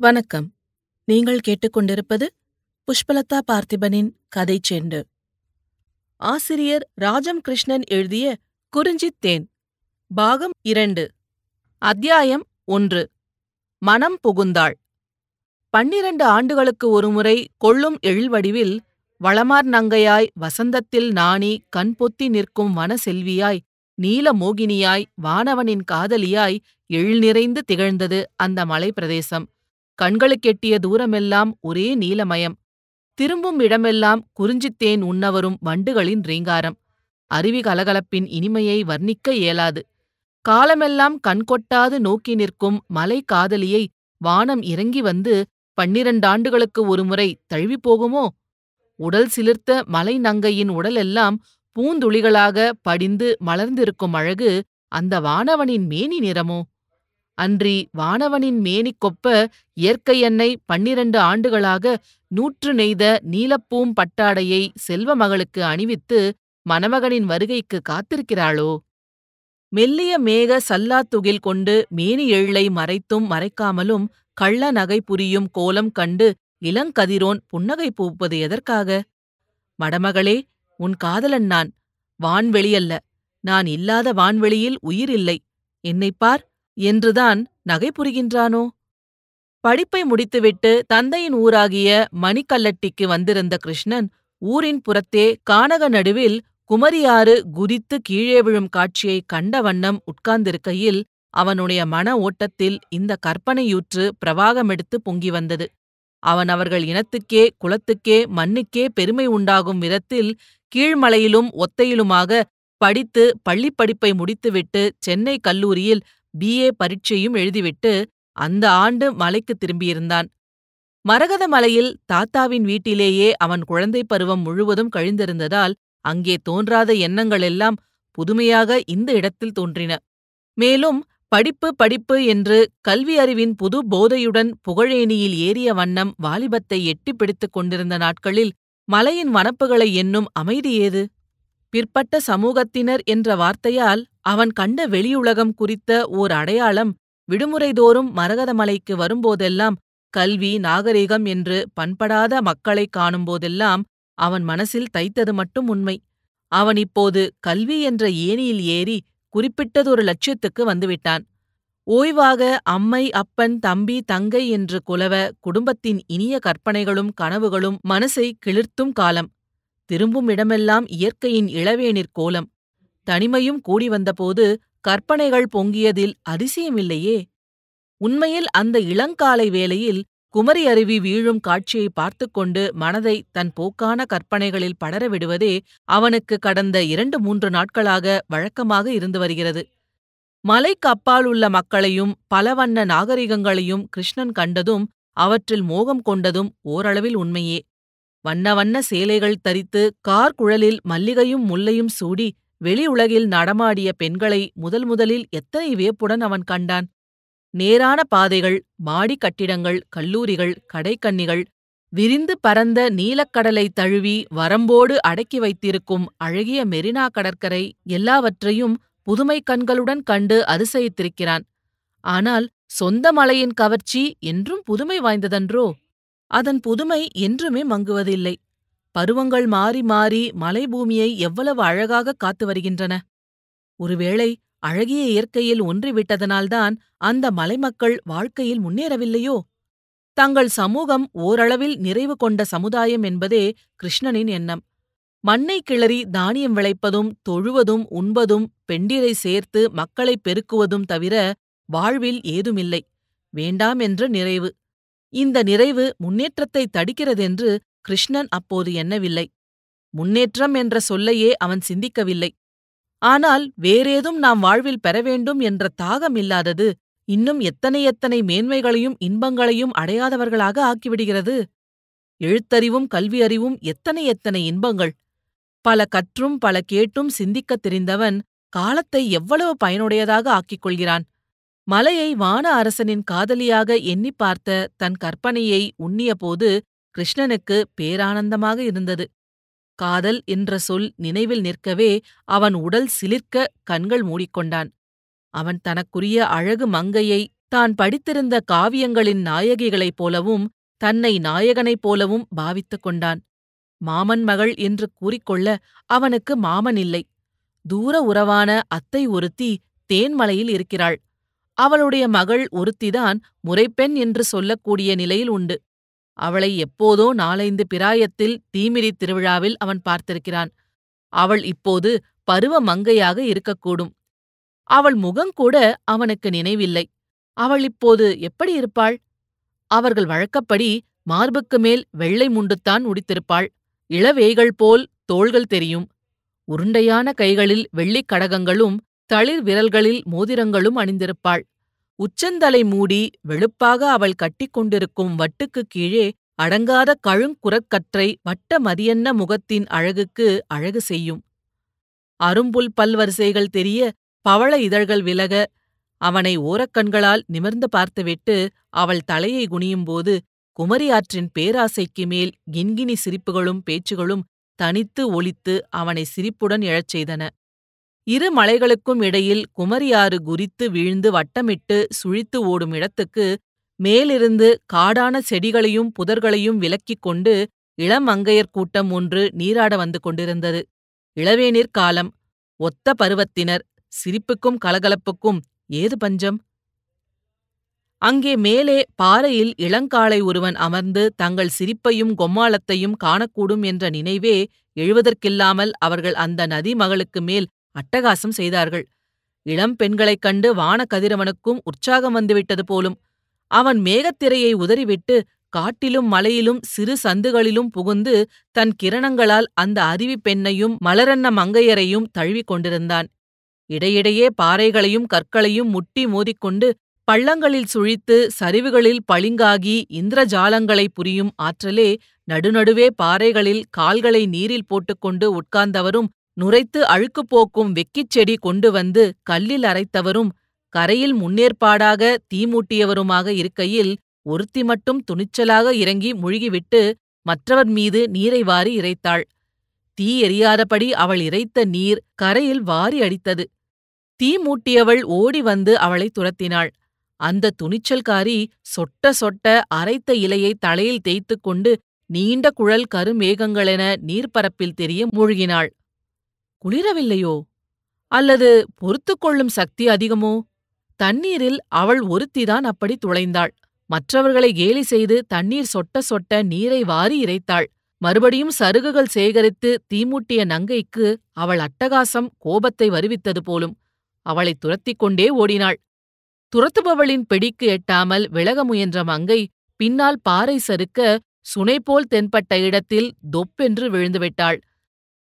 வணக்கம். நீங்கள் கேட்டுக்கொண்டிருப்பது புஷ்பலதா பார்த்திபனின் கதை செண்டு. ஆசிரியர் ராஜம் கிருஷ்ணன் எழுதிய குறிஞ்சித் தேன் பாகம் இரண்டு அத்தியாயம் ஒன்று மனம் புகுந்தாள். பன்னிரண்டு ஆண்டுகளுக்கு ஒருமுறை கொள்ளும் எழில்வடிவில் வளமார் நங்கையாய் வசந்தத்தில் நாணி கண்பொத்தி நிற்கும் வனசெல்வியாய் நீல மோகினியாய் வானவனின் காதலியாய் எழில் நிறைந்து திகழ்ந்தது அந்த மலைப்பிரதேசம். கண்களுக்கெட்டிய தூரமெல்லாம் ஒரே நீலமயம். திரும்பும் இடமெல்லாம் குறிஞ்சித்தேன் உண்ணவரும் வண்டுகளின் ரீங்காரம். அருவி கலகலப்பின் இனிமையை வர்ணிக்க இயலாது. காலமெல்லாம் கண்கொட்டாது நோக்கி நிற்கும் மலை காதலியை வானம் இறங்கி வந்து பன்னிரண்டாண்டுகளுக்கு ஒருமுறை தழுவிப் போகுமோ? உடல் சிலிர்த்த மலை நங்கையின் உடலெல்லாம் பூந்துளிகளாக படிந்து மலர்ந்திருக்கும் அழகு அந்த வானவனின் மேனி நிறமோ? அன்றி வானவனின் மேனி கொப்ப இயற்கை எண்ணெய் பன்னிரண்டு ஆண்டுகளாக நூற்று நெய்த நீலப்பூம் பட்டாடையை செல்வ மகளுக்கு அணிவித்து மணமகனின் வருகைக்கு காத்திருக்கிறாளோ? மெல்லிய மேக சல்லாத்துகில் கொண்டு மேனி எழிலை மறைத்தும் மறைக்காமலும் கள்ள நகை புரியும் கோலம் கண்டு இளங்கதிரோன் புன்னகை பூப்பது எதற்காக? மடமகளே உன் காதலன் நான். வான்வெளியல்ல நான் இல்லாத வான்வெளியில் உயிர் இல்லை. என்னைப் பார். என்றுதான் நகை புரிகின்றானோ? படிப்பை முடித்துவிட்டு தந்தையின் ஊராகிய மணிக்கல்லட்டிக்கு வந்திருந்த கிருஷ்ணன் ஊரின் புறத்தே கானக நடுவில் குமரியாறு குதித்து கீழே விழும் காட்சியை கண்ட வண்ணம் உட்கார்ந்திருக்கையில் அவனுடைய மன ஓட்டத்தில் இந்த கற்பனையூற்று பிரவாகமெடுத்து பொங்கி வந்தது. அவன் அவர்கள் இனத்துக்கே குலத்துக்கே மண்ணுக்கே பெருமை உண்டாகும் விதத்தில் கீழ்மலையிலும் ஒத்தையிலுமாக படித்து பள்ளிப் படிப்பை முடித்துவிட்டு சென்னை கல்லூரியில் பிஏ பரீட்சையும் எழுதிவிட்டு அந்த ஆண்டு மலைக்கு திரும்பியிருந்தான். மரகத மலையில் தாத்தாவின் வீட்டிலேயே அவன் குழந்தைப் பருவம் முழுவதும் கழிந்திருந்ததால் அங்கே தோன்றாத எண்ணங்களெல்லாம் புதுமையாக இந்த இடத்தில் தோன்றின. மேலும் படிப்பு படிப்பு என்று கல்வி அறிவின் புது போதையுடன் புகழேனியில் ஏறிய வண்ணம் வாலிபத்தை எட்டிப் பிடித்துக் கொண்டிருந்த நாட்களில் மலையின் வனப்புகளை எண்ணும் அமைதி ஏது? பிற்பட்ட சமூகத்தினர் என்ற வார்த்தையால் அவன் கண்ட வெளியுலகம் குறித்த ஓர் அடையாளம் விடுமுறைதோறும் மரகதமலைக்கு வரும்போதெல்லாம் கல்வி நாகரிகம் என்று பண்படாத மக்களைக் காணும்போதெல்லாம் அவன் மனசில் தைத்தது மட்டும் உண்மை. அவன் இப்போது கல்வி என்ற ஏணியில் ஏறி குறிப்பிட்டதொரு லட்சியத்துக்கு வந்துவிட்டான். ஓய்வாக அம்மை அப்பன் தம்பி தங்கை என்று குலவ குடும்பத்தின் இனிய கற்பனைகளும் கனவுகளும் மனசை கிளிர்த்தும் காலம். திரும்பும் இடமெல்லாம் இயற்கையின் இளவேனிற் கோலம். தனிமையும் கூடி வந்தபோது கற்பனைகள் பொங்கியதில் அதிசயமில்லையே. உண்மையில் அந்த இளங்காலை வேளையில் குமரி அருவி வீழும் காட்சியை பார்த்துக்கொண்டு மனதை தன் போக்கான கற்பனைகளில் படர விடுவதே அவனுக்கு கடந்த இரண்டு மூன்று நாட்களாக வழக்கமாக இருந்து வருகிறது. மலைக்கு அப்பாலுள்ள மக்களையும் பலவண்ண நாகரிகங்களையும் கிருஷ்ணன் கண்டதும் அவற்றில் மோகம் கொண்டதும் ஓரளவில் உண்மையே. வண்ண வண்ண சேலைகள் தரித்து கார் குழலில் மல்லிகையும் முல்லையும் சூடி வெளி உலகில் நடமாடிய பெண்களை முதல் முதலில் எத்தனை வியப்புடன் அவன் கண்டான். நேரான பாதைகள் மாடி கட்டிடங்கள் கல்லூரிகள் கடைக்கன்னிகள் விரிந்து பரந்த நீலக்கடலை தழுவி வரம்போடு அடக்கி வைத்திருக்கும் அழகிய மெரினா கடற்கரை எல்லாவற்றையும் புதுமை கண்களுடன் கண்டு அதிசயித்திருக்கிறான். ஆனால் சொந்த மலையின் கவர்ச்சி என்றும் புதுமை வாய்ந்ததன்றோ? அதன் புதுமை என்றுமே மங்குவதில்லை. பருவங்கள் மாறி மாறி மலைபூமியை எவ்வளவு அழகாக காத்து வருகின்றன. ஒருவேளை அழகிய இயற்கையில் ஒன்றிவிட்டதனால்தான் அந்த மலைமக்கள் வாழ்க்கையில் முன்னேறவில்லையோ? தங்கள் சமூகம் ஓரளவில் நிறைவு கொண்ட சமுதாயம் என்பதே கிருஷ்ணனின் எண்ணம். மண்ணை கிளறி தானியம் விளைப்பதும் தொழுவதும் உண்பதும் பெண்டிரை சேர்த்து மக்களை பெருக்குவதும் தவிர வாழ்வில் ஏதுமில்லை. வேண்டாம் என்ற நிறைவு. இந்த நிறைவு முன்னேற்றத்தை தடுக்கிறதென்று கிருஷ்ணன் அப்போது எண்ணவில்லை. முன்னேற்றம் என்ற சொல்லையே அவன் சிந்திக்கவில்லை. ஆனால் வேறேதும் நாம் வாழ்வில் பெற வேண்டும் என்ற தாகம் இல்லாதது இன்னும் எத்தனை எத்தனை மேன்மைகளையும் இன்பங்களையும் அடையாதவர்களாக ஆக்கிவிடுகிறது. எழுத்தறிவும் கல்வியறிவும் எத்தனை எத்தனை இன்பங்கள். பல கற்றும் பல கேட்டும் சிந்திக்கத் தெரிந்தவன் காலத்தை எவ்வளவு பயனுடையதாக ஆக்கிக் கொள்கிறான். மலையை வான அரசனின் காதலியாக எண்ணிப் பார்த்த தன் கற்பனையை உண்ணியபோது கிருஷ்ணனுக்கு பேரானந்தமாக இருந்தது. காதல் என்ற சொல் நினைவில் நிற்கவே அவன் உடல் சிலிர்க்க கண்கள் மூடிக்கொண்டான். அவன் தனக்குரிய அழகு மங்கையை தான் படித்திருந்த காவியங்களின் நாயகிகளைப் போலவும் தன்னை நாயகனைப் போலவும் பாவித்துக் கொண்டான். மாமன் மகள் என்று கூறிக்கொள்ள அவனுக்கு மாமன் இல்லை. தூர உறவான அத்தை ஒருத்தி தேன்மலையில் இருக்கிறாள். அவளுடைய மகள் ஒருத்திதான் முறைப்பெண் என்று சொல்லக்கூடிய நிலையில் உண்டு. அவளை எப்போதோ நாலைந்து பிராயத்தில் தீமிரி திருவிழாவில் அவன் பார்த்திருக்கிறான். அவள் இப்போது பருவ மங்கையாக இருக்கக்கூடும். அவள் முகங்கூட அவனுக்கு நினைவில்லை. அவள் இப்போது எப்படி இருப்பாள்? அவர்கள் வழக்கப்படி மார்புக்கு மேல் வெள்ளை முண்டுத்தான் உடித்திருப்பாள். இளவேய்கள் போல் தோள்கள் தெரியும். உருண்டையான கைகளில் வெள்ளிக் கடகங்களும் தளிர் விரல்களில் மோதிரங்களும் அணிந்திருப்பாள். உச்சந்தலை மூடி வெளுப்பாக அவள் கட்டிக்கொண்டிருக்கும் வட்டுக்குக் கீழே அடங்காத கழுங்குரற்கற்றை வட்ட மதியன்ன முகத்தின் அழகுக்கு அழகு செய்யும். அரும்புல் பல்வரிசைகள் தெரிய பவள இதழ்கள் விலக அவனை ஓரக்கண்களால் நிமிர்ந்து பார்த்துவிட்டு அவள் தலையை குனியும்போது குமரி ஆற்றின் பேராசைக்கு மேல் கின்கினி சிரிப்புகளும் பேச்சுகளும் தனித்து ஒலித்து அவனை சிரிப்புடன் எழச் செய்தன. இரு மலைகளுக்கும் இடையில் குமரியாறு குரித்து வீழ்ந்து வட்டமிட்டு சுழித்து ஓடும் இடத்துக்கு மேலிருந்து காடான செடிகளையும் புதர்களையும் விலக்கிக் கொண்டு இளமங்கையர் கூட்டம் ஒன்று நீராட வந்து கொண்டிருந்தது. இளவேநீர் காலம். ஒத்த பருவத்தினர். சிரிப்புக்கும் கலகலப்புக்கும் ஏது பஞ்சம்? அங்கே மேலே பாறையில் இளங்காளை ஒருவன் அமர்ந்து தங்கள் சிரிப்பையும் கொம்மாளத்தையும் காணக்கூடும் என்ற நினைவே எழுவதற்கில்லாமல் அவர்கள் அந்த நதி மகளுக்கு மேல் அட்டகாசம் செய்தார்கள். இளம் பெண்களைக் கண்டு வானகதிரவனுக்கும் உற்சாகம் வந்துவிட்டது போலும் அவன் மேகத்திரையை உதறிவிட்டு காட்டிலும் மலையிலும் சிறு சந்துகளிலும் புகுந்து தன் கிரணங்களால் அந்த அருவிப் பெண்ணையும் மலரன்ன மங்கையரையும் தழுவிக் கொண்டிருந்தான். இடையிடையே பாறைகளையும் கற்களையும் முட்டி மோதிக்கொண்டு பள்ளங்களில் சுழித்து சரிவுகளில் பளிங்காகி இந்திரஜாலங்களை புரியும் ஆற்றலே நடுநடுவே பாறைகளில் கால்களை நீரில் போட்டுக்கொண்டு உட்கார்ந்தவரும் நுரைத்து அழுக்கு போக்கும் வெக்கிச் செடி கொண்டு வந்து கல்லில் அரைத்தவரும் கரையில் முன்னேற்பாடாக தீமூட்டியவருமாக இருக்கையில் ஒருத்தி மட்டும் துணிச்சலாக இறங்கி முழுகிவிட்டு மற்றவர் மீது நீரை வாரி இறைத்தாள். தீ எரியாதபடி அவள் இறைத்த நீர் கரையில் வாரி அடித்தது. தீ மூட்டியவள் ஓடி வந்து அவளை துரத்தினாள். அந்த துணிச்சல்காரி சொட்ட சொட்ட அரைத்த இலையை தலையில் தேய்த்துக் கொண்டு நீண்ட குழல் கருமேகங்களென நீர்ப்பரப்பில் தெரிய மூழ்கினாள். குளிரவில்லையோ? அல்லது பொறுத்துக்கொள்ளும் சக்தி அதிகமோ? தண்ணீரில் அவள் ஒருத்திதான் அப்படி துளைந்தாள். மற்றவர்களை கேலி செய்து தண்ணீர் சொட்ட சொட்ட நீரை வாரி இறைத்தாள். மறுபடியும் சருகுகள் சேகரித்து தீமூட்டிய நங்கைக்கு அவள் அட்டகாசம் கோபத்தை வருவித்தது போலும். அவளை துரத்திக் கொண்டே ஓடினாள். துரத்துபவளின் பிடிக்கு எட்டாமல் விலக முயன்ற மங்கை பின்னால் பாறை சறுக்க சுனைபோல் தென்பட்ட இடத்தில் தொப்பென்று விழுந்துவிட்டாள்.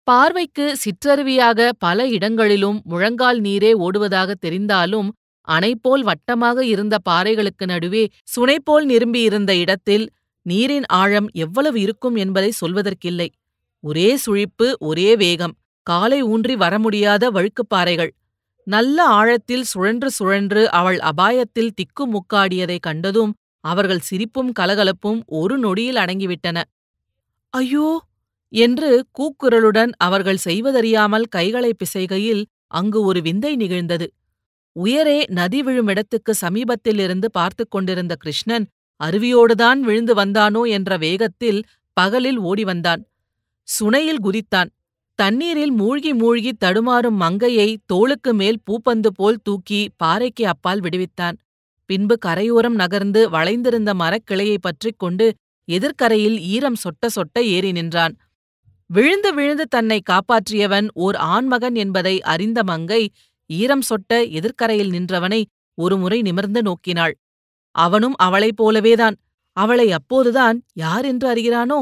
பார்வைக்கு சிற்றருவியாக பல இடங்களிலும் முழங்கால் நீரே ஓடுவதாக தெரிந்தாலும் அணைப்போல் வட்டமாக இருந்த பாறைகளுக்கு நடுவே சுனைபோல் நிரும்பியிருந்த இடத்தில் நீரின் ஆழம் எவ்வளவு இருக்கும் என்பதை சொல்வதற்கில்லை. ஒரே சுழிப்பு ஒரே வேகம் காலை ஊன்றி வர முடியாத வழுக்குப்பாறைகள் நல்ல ஆழத்தில் சுழன்று சுழன்று அவள் அபாயத்தில் திக்குமுக்காடியதைக் கண்டதும் அவர்கள் சிரிப்பும் கலகலப்பும் ஒரு நொடியில் அடங்கிவிட்டன. ஐயோ! என்று கூக்குரலுடன் அவர்கள் செய்வதறியாமல் கைகளை பிசைகையில் அங்கு ஒரு விந்தை நிகழ்ந்தது. உயரே நதி விழுமிடத்துக்கு சமீபத்திலிருந்து பார்த்துக் கொண்டிருந்த கிருஷ்ணன் அருவியோடுதான் விழுந்து வந்தானோ என்ற வேகத்தில் பகலில் ஓடி வந்தான் சுனையில் குதித்தான். தண்ணீரில் மூழ்கி மூழ்கி தடுமாறும் மங்கையை தோளுக்கு மேல் பூப்பந்து போல் தூக்கி பாறைக்கு அப்பால் விடுவித்தான். பின்பு கரையோரம் நகர்ந்து வளைந்திருந்த மரக்கிளையை பற்றிக் கொண்டு எதிர்க்கரையில் ஈரம் சொட்ட சொட்ட ஏறி நின்றான். விழுந்து விழுந்து தன்னை காப்பாற்றியவன் ஓர் ஆண்மகன் என்பதை அறிந்த மங்கை ஈரம் சொட்ட எதிர்க்கரையில் நின்றவனை ஒருமுறை நிமிர்ந்து நோக்கினாள். அவனும் அவளைப் போலவேதான். அவளை அப்போதுதான் யார் என்று அறிகிறானோ?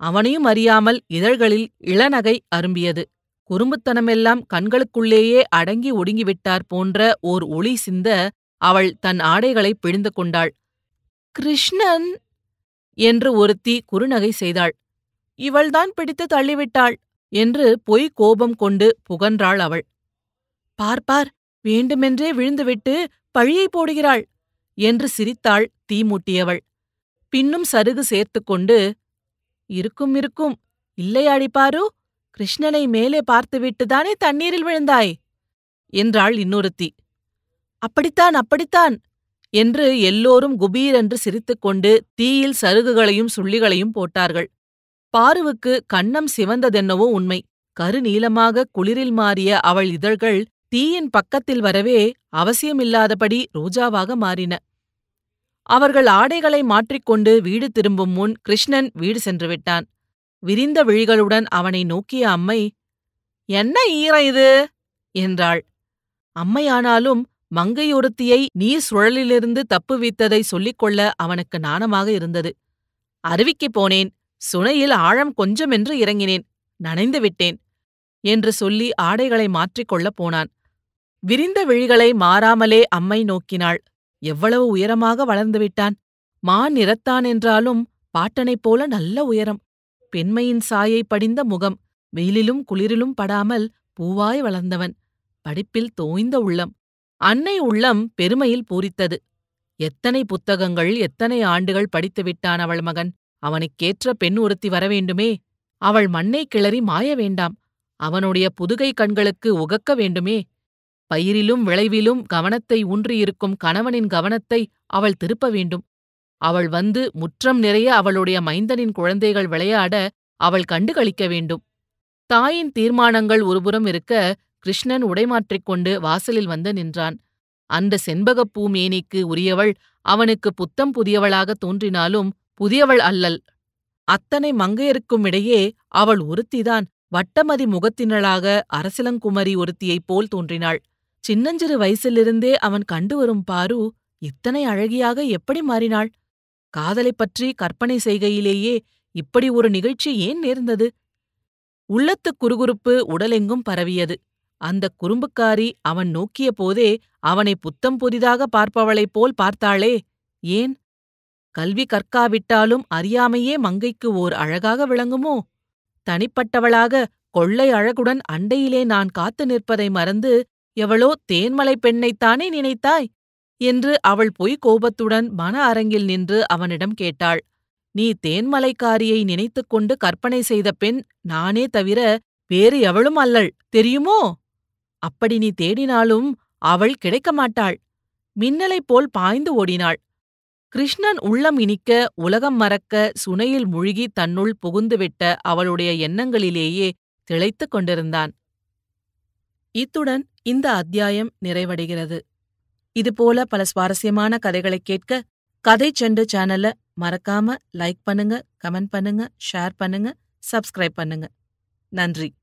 அவனையும் அறியாமல் இதழ்களில் இளநகை அரும்பியது. குறும்புத்தனமெல்லாம் கண்களுக்குள்ளேயே அடங்கி ஒடுங்கிவிட்டார் போன்ற ஓர் ஒளி சிந்த அவள் தன் ஆடைகளைப் பிழிந்து கொண்டாள். கிருஷ்ணன்! என்று ஒருத்தி குறுநகை செய்தாள். இவள்தான் பிடித்து தள்ளிவிட்டாள் என்று பொய் கோபம் கொண்டு புகன்றாள் அவள். பார்ப்பார் வேண்டுமென்றே விழுந்துவிட்டு பழியை போடுகிறாள் என்று சிரித்தாள் தீமூட்டியவள். பின்னும் சருகு சேர்த்துக்கொண்டு இருக்கும் இருக்கும். இல்லையாடி பாரு கிருஷ்ணனை மேலே பார்த்துவிட்டுதானே தண்ணீரில் விழுந்தாய்? என்றாள் இன்னொருத்தி. அப்படித்தான் அப்படித்தான் என்று எல்லோரும் குபீரென்று சிரித்துக்கொண்டு தீயில் சருகுகளையும் சுள்ளிகளையும் போட்டார்கள். பாருவுக்கு கன்னம் சிவந்ததென்னவோ உண்மை. கருநீலமாக குளிரில் மாறிய அவள் இதழ்கள் தீயின் பக்கத்தில் வரவே அவசியமில்லாதபடி ரோஜாவாக மாறின. அவர்கள் ஆடைகளை மாற்றிக்கொண்டு வீடு திரும்பும் முன் கிருஷ்ணன் வீடு சென்று விட்டான். விரிந்த விழிகளுடன் அவனை நோக்கிய அம்மை என்ன ஈரம் இது? என்றாள். அம்மையானாலும் மங்கையொருத்தியை நீர் சுழலிலிருந்து தப்புவித்ததை சொல்லிக்கொள்ள அவனுக்கு நாணமாக இருந்தது. அருவிக்குப் போனேன். சுனையில் ஆழம் கொஞ்சமென்று இறங்கினேன். நனைந்து விட்டேன் என்று சொல்லி ஆடைகளை மாற்றிக்கொள்ளப் போனான். விரிந்த விழிகளை மாறாமலே அம்மை நோக்கினாள். எவ்வளவு உயரமாக வளர்ந்துவிட்டான் மான் நிறத்தான் என்றாலும் பாட்டனைப் போல நல்ல உயரம். பெண்மையின் சாயை படிந்த முகம் வெயிலிலும் குளிரிலும் படாமல் பூவாய் வளர்ந்தவன். படிப்பில் தோய்ந்த உள்ளம். அன்னை உள்ளம் பெருமையில் பூரித்தது. எத்தனை புத்தகங்கள் எத்தனை ஆண்டுகள் படித்துவிட்டான் அவள் மகன்? அவனுக்கேற்ற பெண் ஒருத்தி வரவேண்டுமே அவள் மண்ணை கிளறி மாய வேண்டாம். அவனுடைய புதுகை கண்களுக்கு உகக்க வேண்டுமே. பயிரிலும் விளைவிலும் கவனத்தை ஊன்றியிருக்கும் கணவனின் கவனத்தை அவள் திருப்ப வேண்டும். அவள் வந்து முற்றம் நிறைய அவளுடைய மைந்தனின் குழந்தைகள் விளையாட அவள் கண்டுகளிக்க வேண்டும். தாயின் தீர்மானங்கள் ஒருபுறம் இருக்க கிருஷ்ணன் உடைமாற்றிக் கொண்டு வாசலில் வந்து நின்றான். அந்த செண்பகப்பூ மேனிக்கு உரியவள் அவனுக்கு புத்தம் புதியவளாக தோன்றினாலும் புதியவள் அல்லல். அத்தனை மங்கையருக்கும் இடையே அவள் ஒருத்திதான் வட்டமதி முகத்தினளாக அரசிலங்குமரி ஒருத்தியைப் போல் தோன்றினாள். சின்னஞ்சிறு வயசிலிருந்தே அவன் கண்டு வரும் பாரு இத்தனை அழகியாக எப்படி மாறினாள்? காதலைப் பற்றி கற்பனை செய்கையிலேயே இப்படி ஒரு நிகழ்ச்சி ஏன் நேர்ந்தது? உள்ளத்துக் குறுகுறுப்பு உடலெங்கும் பரவியது. அந்தக் குறும்புக்காரி அவன் நோக்கிய போதே அவனை புத்தம் புதிதாக பார்ப்பவளைப் போல் பார்த்தாளே ஏன்? கல்வி கற்காவிட்டாலும் அறியாமையே மங்கைக்கு ஓர் அழகாக விளங்குமோ? தனிப்பட்டவளாக கொள்ளை அழகுடன் அண்டையிலே நான் காத்து நிற்பதை மறந்து எவளோ தேன்மலைப் பெண்ணைத்தானே நினைத்தாய்? என்று அவள் பொய் கோபத்துடன் மன அரங்கில் நின்று அவனிடம் கேட்டாள். நீ தேன்மலைக்காரியை நினைத்துக் கொண்டு கற்பனை செய்த பெண் நானே தவிர வேறு எவளும் அல்லள் தெரியுமோ? அப்படி நீ தேடினாலும் அவள் கிடைக்க மாட்டாள் மின்னலைப் போல் பாய்ந்து ஓடினாள். கிருஷ்ணன் உள்ளம் இனிக்க உலகம் மறக்க சுனையில் முழுகி தன்னுள் புகுந்துவிட்ட அவளுடைய எண்ணங்களிலேயே திளைத்துக் கொண்டிருந்தான். இத்துடன் இந்த அத்தியாயம் நிறைவடைகிறது. இதுபோல பல சுவாரஸ்யமான கதைகளைக் கேட்க கதை செண்டு சேனல மறக்காம லைக் பண்ணுங்க கமெண்ட் பண்ணுங்க ஷேர் பண்ணுங்க சப்ஸ்கிரைப் பண்ணுங்க. நன்றி.